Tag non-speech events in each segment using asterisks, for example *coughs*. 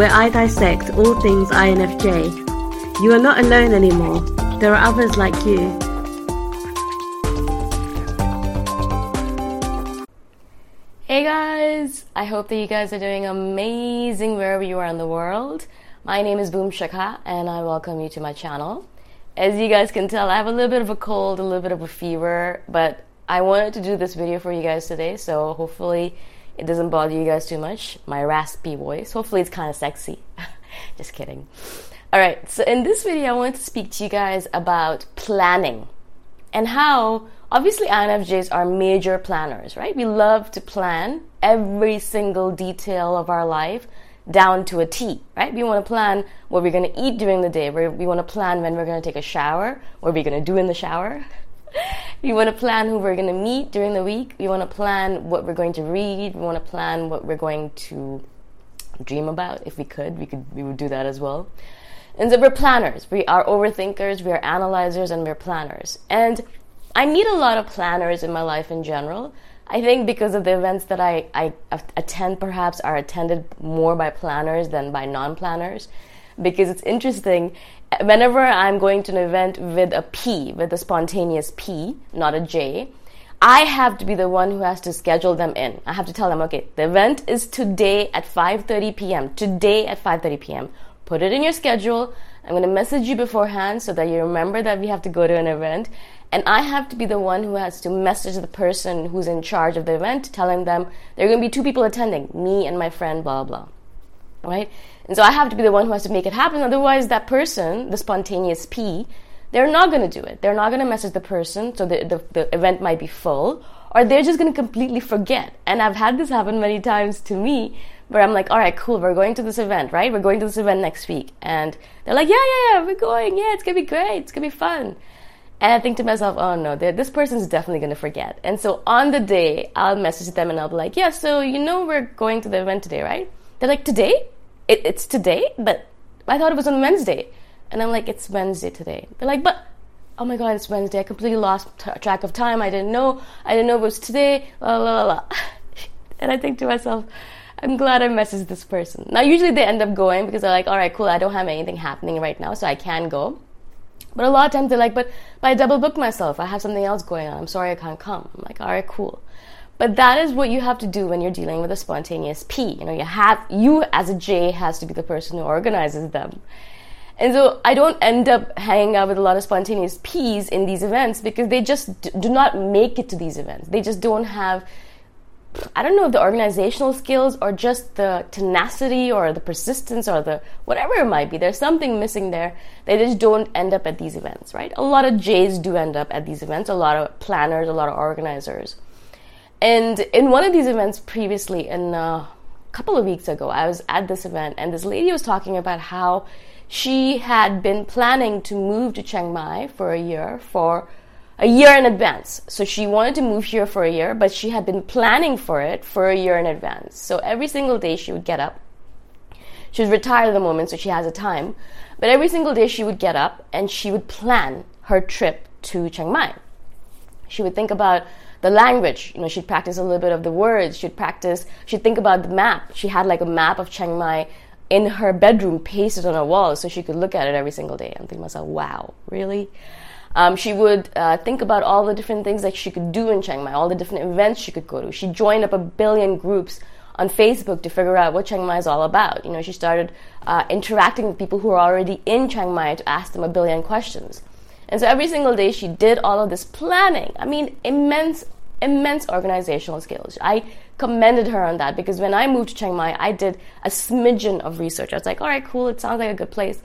where I dissect all things INFJ. You are not alone anymore. There are others like you. Hey guys! I hope that you guys are doing amazing wherever you are in the world. My name is Boom Shikha and I welcome you to my channel. As you guys can tell, I have a little bit of a cold, a little bit of a fever, but I wanted to do this video for you guys today, so hopefully it doesn't bother you guys too much. My raspy voice. Hopefully it's kind of sexy. *laughs* Just kidding. Alright, so in this video, I want to speak to you guys about planning and how obviously INFJs are major planners, right? We love to plan every single detail of our life down to a T, right? We want to plan what we're going to eat during the day. We want to plan when we're going to take a shower, what we're going to do in the shower. *laughs* we want to plan who we're going to meet during the week. We want to plan what we're going to read. We want to plan what we're going to dream about. If we could, we could we would do that as well. And so we're planners. We are overthinkers, we are analyzers, and we're planners. And I meet a lot of planners in my life in general. I think because of the events that I, I attend, perhaps, are attended more by planners than by non planners. Because it's interesting, whenever I'm going to an event with a P, with a spontaneous P, not a J, I have to be the one who has to schedule them in. I have to tell them, okay, the event is today at 5:30 p.m. Today at 5:30 p.m. Put it in your schedule. I'm going to message you beforehand so that you remember that we have to go to an event. And I have to be the one who has to message the person who's in charge of the event, telling them there are going to be two people attending, me and my friend, blah, blah, blah. Right? And so I have to be the one who has to make it happen. Otherwise, that person, the spontaneous P, they're not going to do it. They're not going to message the person, so the, the, the event might be full, or they're just going to completely forget. And I've had this happen many times to me where I'm like, all right, cool, we're going to this event, right? We're going to this event next week. And they're like, yeah, yeah, yeah, we're going. Yeah, it's going to be great. It's going to be fun. And I think to myself, oh no, this person's definitely going to forget. And so on the day, I'll message them and I'll be like, yeah, so you know we're going to the event today, right? They're like, today? It, it's today? But I thought it was on Wednesday. And I'm like, it's Wednesday today. They're like, but oh my god, it's Wednesday. I completely lost t- track of time. I didn't know. I didn't know it was today. La la la la. *laughs* and I think to myself, I'm glad I messaged this person. Now, usually they end up going because they're like, all right, cool. I don't have anything happening right now, so I can go. But a lot of times they're like, but, but I double booked myself. I have something else going on. I'm sorry I can't come. I'm like, all right, cool. But that is what you have to do when you're dealing with a spontaneous P. You know, you have you as a J has to be the person who organizes them. And so I don't end up hanging out with a lot of spontaneous P's in these events because they just do not make it to these events. They just don't have, I don't know the organizational skills or just the tenacity or the persistence or the whatever it might be. There's something missing there. They just don't end up at these events, right? A lot of J's do end up at these events, a lot of planners, a lot of organizers. And in one of these events previously, in uh, a couple of weeks ago, I was at this event and this lady was talking about how she had been planning to move to Chiang Mai for a year for a year in advance. So she wanted to move here for a year, but she had been planning for it for a year in advance. So every single day she would get up. She was retired at the moment, so she has a time. But every single day she would get up and she would plan her trip to Chiang Mai. She would think about the language. You know, she'd practice a little bit of the words. She'd practice. She'd think about the map. She had like a map of Chiang Mai in her bedroom pasted on a wall so she could look at it every single day. I'm thinking myself, wow, really? Um, she would uh, think about all the different things that she could do in Chiang Mai, all the different events she could go to. She joined up a billion groups on Facebook to figure out what Chiang Mai is all about. You know, she started uh, interacting with people who are already in Chiang Mai to ask them a billion questions. And so every single day she did all of this planning. I mean, immense, immense organizational skills. I commended her on that because when I moved to Chiang Mai, I did a smidgen of research. I was like, all right, cool, it sounds like a good place.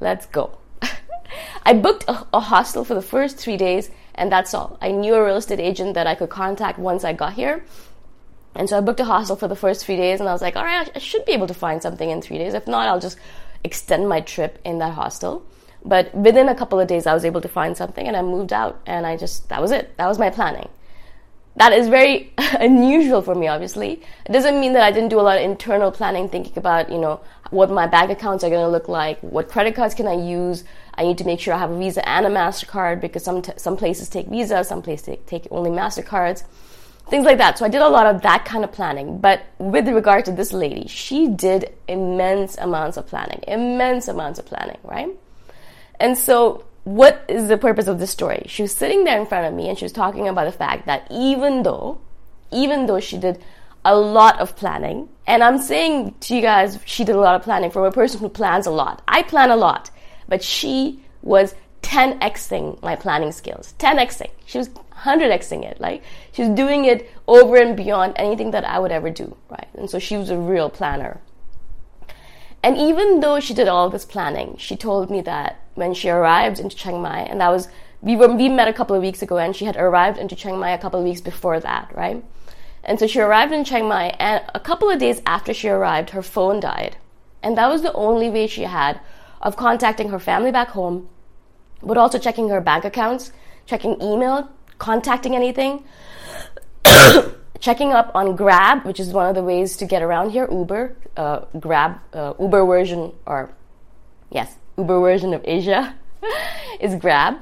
Let's go. *laughs* I booked a, a, hostel for the first three days, and that's all. I knew a real estate agent that I could contact once I got here. And so I booked a hostel for the first three days, and I was like, all right, I should be able to find something in three days. If not, I'll just extend my trip in that hostel. But within a couple of days, I was able to find something, and I moved out, and I just, that was it. That was my planning. That is very *laughs* unusual for me obviously. It doesn't mean that i didn't do a lot of internal planning thinking about you know what my bank accounts are going to look like what credit cards can i use. I need to make sure i have a visa and a mastercard because some t- some places take visa some places take, take only mastercards things like that. So i did a lot of that kind of planning. But with regard to this lady she did immense amounts of planning immense amounts of planning right and so what is the purpose of this story? She was sitting there in front of me and she was talking about the fact that even though, even though she did a lot of planning, and I'm saying to you guys, she did a lot of planning from a person who plans a lot. I plan a lot, but she was 10xing my planning skills. 10xing. She was 100xing it. Like, she was doing it over and beyond anything that I would ever do, right? And so she was a real planner. And even though she did all this planning, she told me that when she arrived into Chiang Mai, and that was we were we met a couple of weeks ago, and she had arrived into Chiang Mai a couple of weeks before that, right? And so she arrived in Chiang Mai, and a couple of days after she arrived, her phone died, and that was the only way she had of contacting her family back home, but also checking her bank accounts, checking email, contacting anything *coughs* checking up on Grab, which is one of the ways to get around here. Uber, uh, Grab, uh, Uber version, or yes, Uber version of Asia *laughs* is Grab.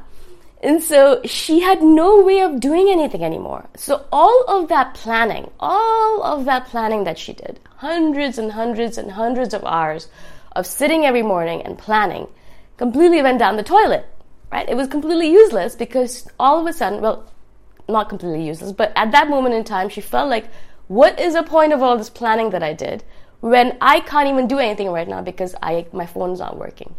And so she had no way of doing anything anymore. So all of that planning, all of that planning that she did, hundreds and hundreds and hundreds of hours of sitting every morning and planning, completely went down the toilet, right? It was completely useless because all of a sudden, well, not completely useless, but at that moment in time, she felt like, what is the point of all this planning that I did when I can't even do anything right now because I my phone's not working?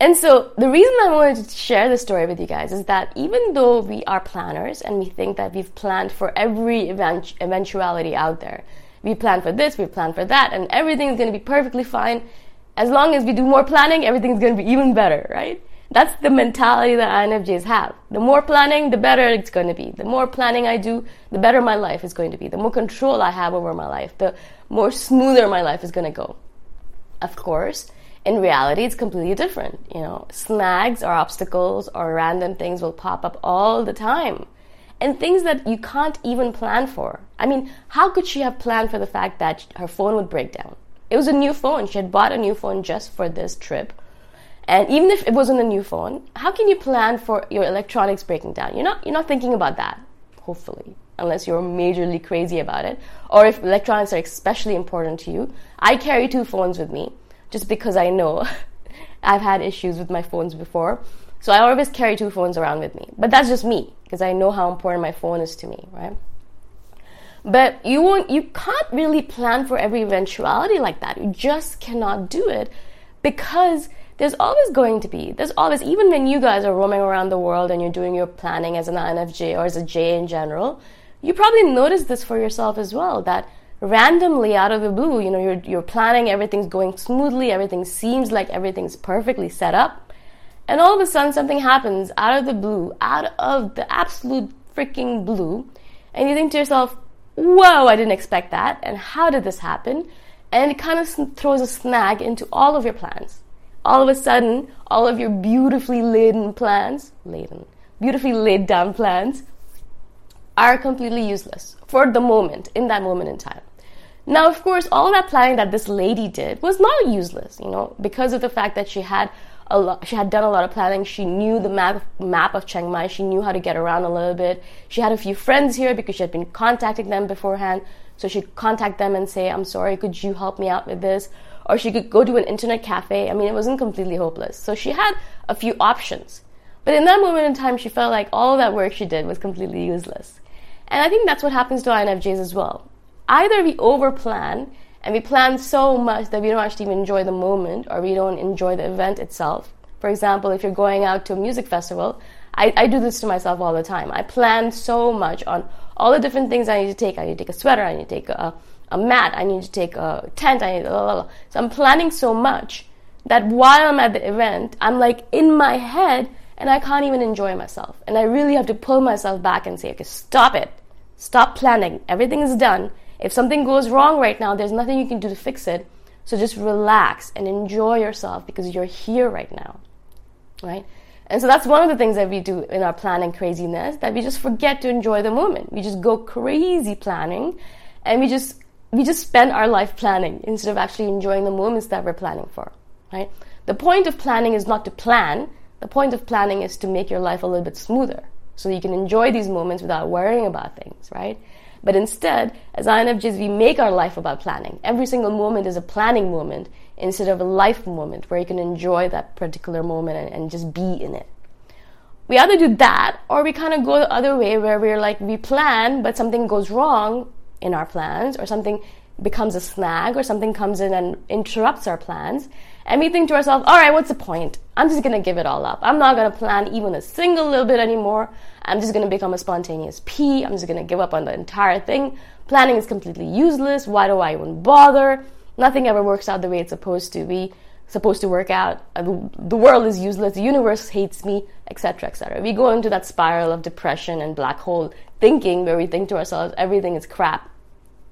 And so the reason I wanted to share this story with you guys is that even though we are planners and we think that we've planned for every event- eventuality out there, we plan for this, we plan for that, and everything is going to be perfectly fine. As long as we do more planning, everything's going to be even better, right? That's the mentality that INFJs have. The more planning, the better it's going to be. The more planning I do, the better my life is going to be. The more control I have over my life, the more smoother my life is going to go. Of course, in reality, it's completely different. You know, snags or obstacles or random things will pop up all the time. And things that you can't even plan for. I mean, how could she have planned for the fact that her phone would break down? It was a new phone. She had bought a new phone just for this trip. And even if it wasn't a new phone, how can you plan for your electronics breaking down? You're not, you're not thinking about that, hopefully, unless you're majorly crazy about it. Or if electronics are especially important to you. I carry two phones with me just because I know *laughs* I've had issues with my phones before. So I always carry two phones around with me. But that's just me because I know how important my phone is to me, right? But you won't you can't really plan for every eventuality like that. You just cannot do it because there's always going to be there's always even when you guys are roaming around the world and you're doing your planning as an INFJ or as a J in general, you probably notice this for yourself as well that randomly out of the blue, you know, you're, you're planning, everything's going smoothly, everything seems like everything's perfectly set up. And all of a sudden, something happens out of the blue, out of the absolute freaking blue. And you think to yourself, whoa, I didn't expect that. And how did this happen? And it kind of throws a snag into all of your plans. All of a sudden, all of your beautifully laden plans, laden, beautifully laid down plans, are completely useless for the moment, in that moment in time. Now, of course, all that planning that this lady did was not useless, you know, because of the fact that she had a lot, she had done a lot of planning. She knew the map, map of Chiang Mai. She knew how to get around a little bit. She had a few friends here because she had been contacting them beforehand. So she'd contact them and say, I'm sorry, could you help me out with this? Or she could go to an internet cafe. I mean, it wasn't completely hopeless. So she had a few options. But in that moment in time, she felt like all that work she did was completely useless. And I think that's what happens to INFJs as well either we overplan and we plan so much that we don't actually even enjoy the moment or we don't enjoy the event itself. For example, if you're going out to a music festival, I, I do this to myself all the time. I plan so much on all the different things I need to take. I need to take a sweater, I need to take a, a mat, I need to take a tent, I need blah, blah, blah. So I'm planning so much that while I'm at the event, I'm like in my head and I can't even enjoy myself. And I really have to pull myself back and say, okay, stop it. Stop planning. Everything is done. If something goes wrong right now, there's nothing you can do to fix it. So just relax and enjoy yourself because you're here right now. Right? And so that's one of the things that we do in our planning craziness that we just forget to enjoy the moment. We just go crazy planning and we just we just spend our life planning instead of actually enjoying the moments that we're planning for. Right? The point of planning is not to plan. The point of planning is to make your life a little bit smoother so you can enjoy these moments without worrying about things, right? But instead, as INFJs, we make our life about planning. Every single moment is a planning moment instead of a life moment where you can enjoy that particular moment and, and just be in it. We either do that or we kind of go the other way where we're like, we plan, but something goes wrong in our plans or something becomes a snag or something comes in and interrupts our plans. And we think to ourselves, all right, what's the point? I'm just going to give it all up. I'm not going to plan even a single little bit anymore. I'm just going to become a spontaneous P. I'm just going to give up on the entire thing. Planning is completely useless. Why do I even bother? Nothing ever works out the way it's supposed to be, supposed to work out. The world is useless. The universe hates me, etc., etc. We go into that spiral of depression and black hole thinking where we think to ourselves, everything is crap.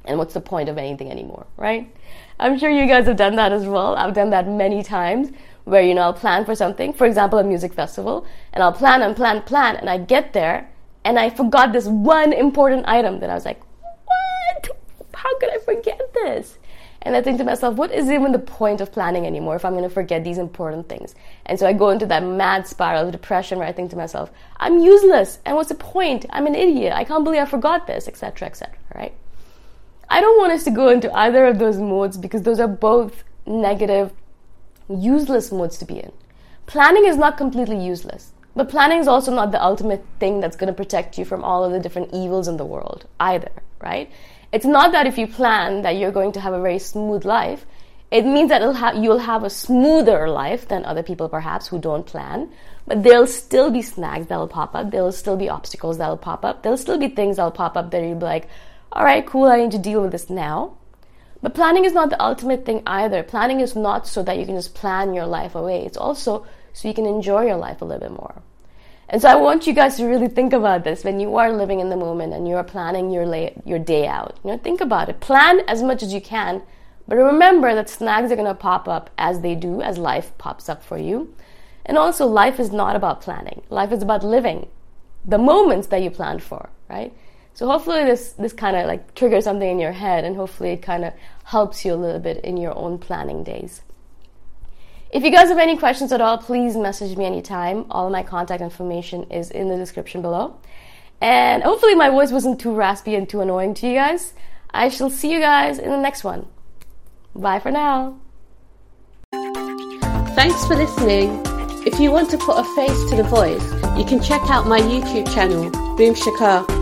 And what's the point of anything anymore, right? I'm sure you guys have done that as well. I've done that many times where, you know, I'll plan for something, for example, a music festival, and I'll plan and plan, plan, and I get there and I forgot this one important item that I was like, what? How could I forget this? And I think to myself, what is even the point of planning anymore if I'm going to forget these important things? And so I go into that mad spiral of depression where I think to myself, I'm useless. And what's the point? I'm an idiot. I can't believe I forgot this, etc., etc., right? I don't want us to go into either of those modes because those are both negative, useless modes to be in. Planning is not completely useless. But planning is also not the ultimate thing that's going to protect you from all of the different evils in the world either, right? It's not that if you plan that you're going to have a very smooth life, it means that ha- you'll have a smoother life than other people perhaps who don't plan. But there'll still be snags that'll pop up. There'll still be obstacles that'll pop up. There'll still be things that'll pop up that you'll be like, all right, cool, I need to deal with this now. But planning is not the ultimate thing either. Planning is not so that you can just plan your life away. It's also so you can enjoy your life a little bit more. And so I want you guys to really think about this when you are living in the moment and you are planning your lay, your day out. You know, think about it. Plan as much as you can, but remember that snags are going to pop up as they do as life pops up for you. And also life is not about planning. Life is about living the moments that you planned for, right? So hopefully this this kind of like triggers something in your head and hopefully it kind of helps you a little bit in your own planning days. If you guys have any questions at all, please message me anytime. All my contact information is in the description below. And hopefully my voice wasn't too raspy and too annoying to you guys. I shall see you guys in the next one. Bye for now. Thanks for listening. If you want to put a face to the voice, you can check out my YouTube channel, Boom Shikha.